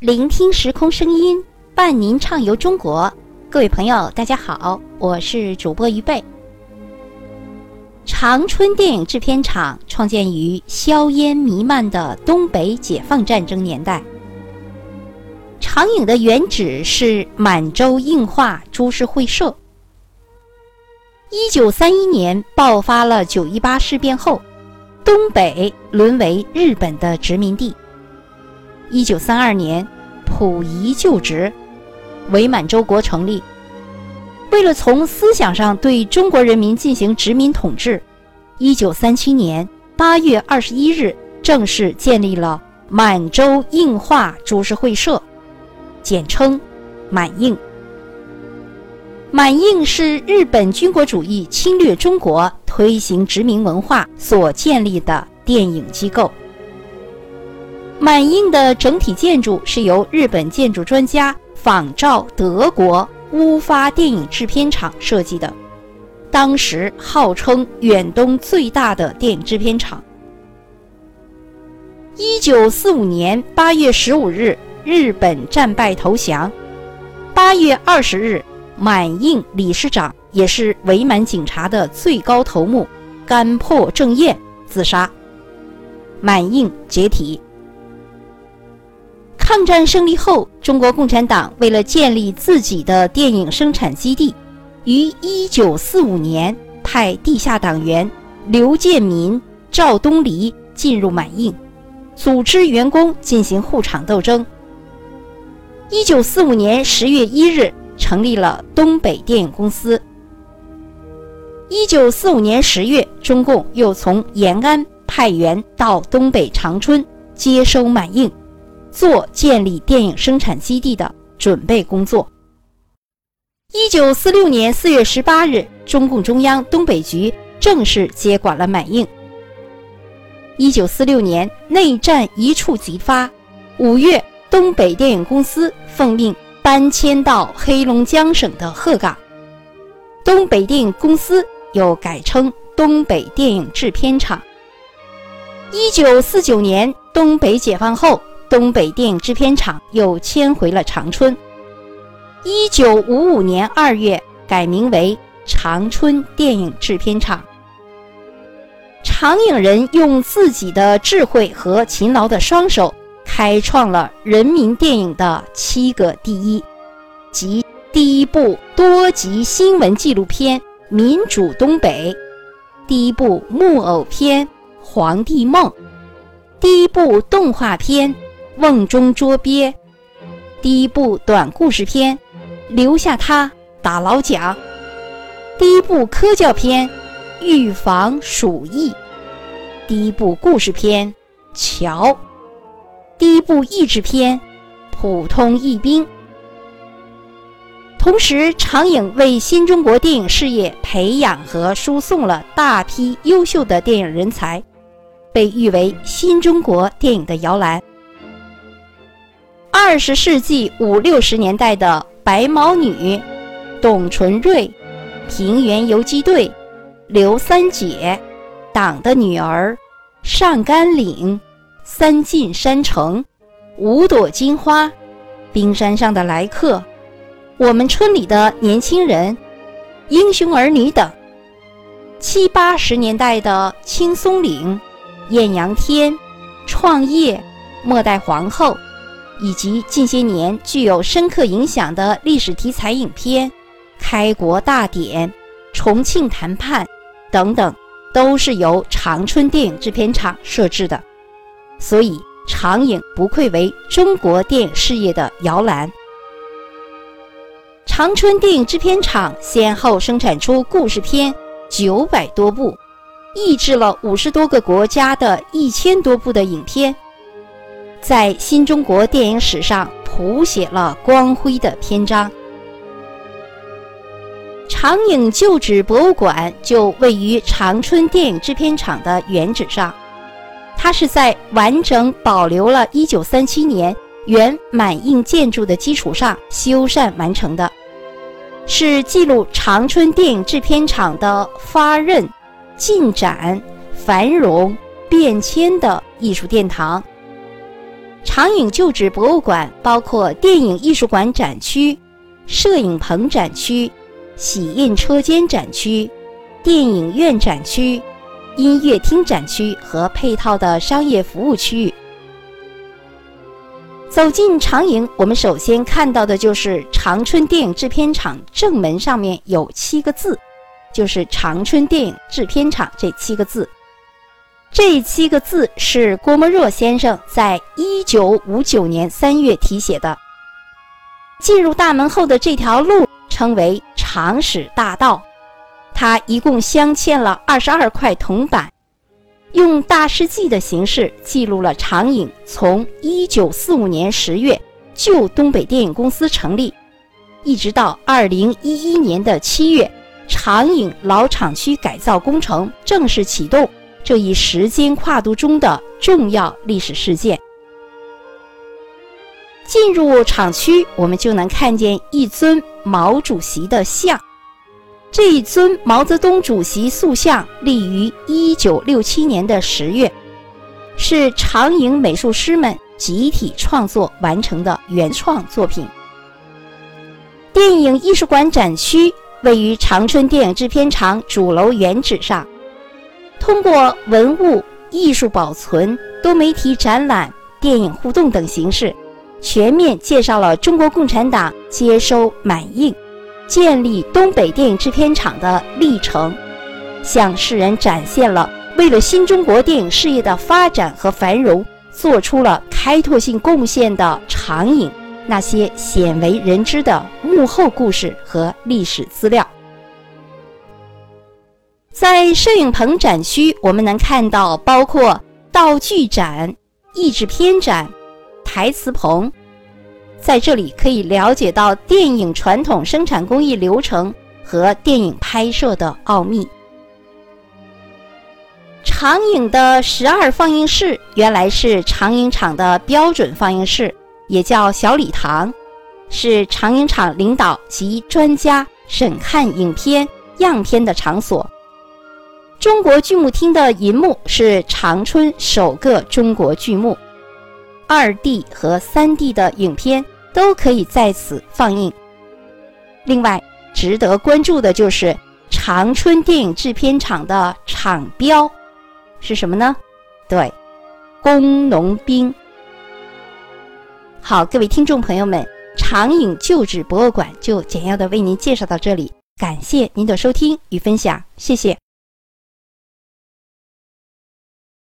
聆听时空声音，伴您畅游中国。各位朋友，大家好，我是主播于贝。长春电影制片厂创建于硝烟弥漫的东北解放战争年代。长影的原址是满洲映画株式会社。一九三一年爆发了九一八事变后，东北沦为日本的殖民地。一九三二年，溥仪就职，伪满洲国成立。为了从思想上对中国人民进行殖民统治，一九三七年八月二十一日正式建立了满洲映画株式会社，简称满映。满映是日本军国主义侵略中国、推行殖民文化所建立的电影机构。满映的整体建筑是由日本建筑专家仿照德国。乌发电影制片厂设计的，当时号称远东最大的电影制片厂。一九四五年八月十五日，日本战败投降。八月二十日，满映理事长也是伪满警察的最高头目甘破正彦自杀，满映解体。抗战胜利后，中国共产党为了建立自己的电影生产基地，于1945年派地下党员刘建民、赵东篱进入满映，组织员工进行护厂斗争。1945年10月1日，成立了东北电影公司。1945年10月，中共又从延安派员到东北长春接收满映。做建立电影生产基地的准备工作。一九四六年四月十八日，中共中央东北局正式接管了满映。一九四六年，内战一触即发，五月，东北电影公司奉命搬迁到黑龙江省的鹤岗。东北电影公司又改称东北电影制片厂。一九四九年，东北解放后。东北电影制片厂又迁回了长春。一九五五年二月，改名为长春电影制片厂。长影人用自己的智慧和勤劳的双手，开创了人民电影的七个第一，即第一部多集新闻纪录片《民主东北》，第一部木偶片《黄帝梦》，第一部动画片。瓮中捉鳖，第一部短故事片，留下他打老蒋；第一部科教片，预防鼠疫；第一部故事片，乔；第一部译制片，普通义兵。同时，长影为新中国电影事业培养和输送了大批优秀的电影人才，被誉为新中国电影的摇篮。二十世纪五六十年代的《白毛女》、董存瑞、平原游击队、刘三姐、党的女儿、上甘岭、三进山城、五朵金花、冰山上的来客、我们村里的年轻人、英雄儿女等；七八十年代的《青松岭》、艳阳天、创业、末代皇后。以及近些年具有深刻影响的历史题材影片，《开国大典》《重庆谈判》等等，都是由长春电影制片厂设置的，所以长影不愧为中国电影事业的摇篮。长春电影制片厂先后生产出故事片九百多部，译制了五十多个国家的一千多部的影片。在新中国电影史上谱写了光辉的篇章。长影旧址博物馆就位于长春电影制片厂的原址上，它是在完整保留了1937年原满映建筑的基础上修缮完成的，是记录长春电影制片厂的发轫、进展、繁荣、变迁的艺术殿堂。长影旧址博物馆包括电影艺术馆展区、摄影棚展区、洗印车间展区、电影院展区、音乐厅展区和配套的商业服务区域。走进长影，我们首先看到的就是长春电影制片厂正门上面有七个字，就是长春电影制片厂这七个字。这七个字是郭沫若先生在一九五九年三月题写的。进入大门后的这条路称为长史大道，它一共镶嵌了二十二块铜板，用大事记的形式记录了长影从一九四五年十月旧东北电影公司成立，一直到二零一一年的七月，长影老厂区改造工程正式启动。这一时间跨度中的重要历史事件。进入厂区，我们就能看见一尊毛主席的像。这一尊毛泽东主席塑像立于一九六七年的十月，是长影美术师们集体创作完成的原创作品。电影艺术馆展区位于长春电影制片厂主楼原址上。通过文物、艺术保存、多媒体展览、电影互动等形式，全面介绍了中国共产党接收满映、建立东北电影制片厂的历程，向世人展现了为了新中国电影事业的发展和繁荣做出了开拓性贡献的长影那些鲜为人知的幕后故事和历史资料。在摄影棚展区，我们能看到包括道具展、译制片展、台词棚，在这里可以了解到电影传统生产工艺流程和电影拍摄的奥秘。长影的十二放映室原来是长影厂的标准放映室，也叫小礼堂，是长影厂领导及专家审看影片样片的场所。中国剧目厅的银幕是长春首个中国剧目，二 D 和三 D 的影片都可以在此放映。另外，值得关注的就是长春电影制片厂的厂标是什么呢？对，工农兵。好，各位听众朋友们，长影旧址博物馆就简要的为您介绍到这里，感谢您的收听与分享，谢谢。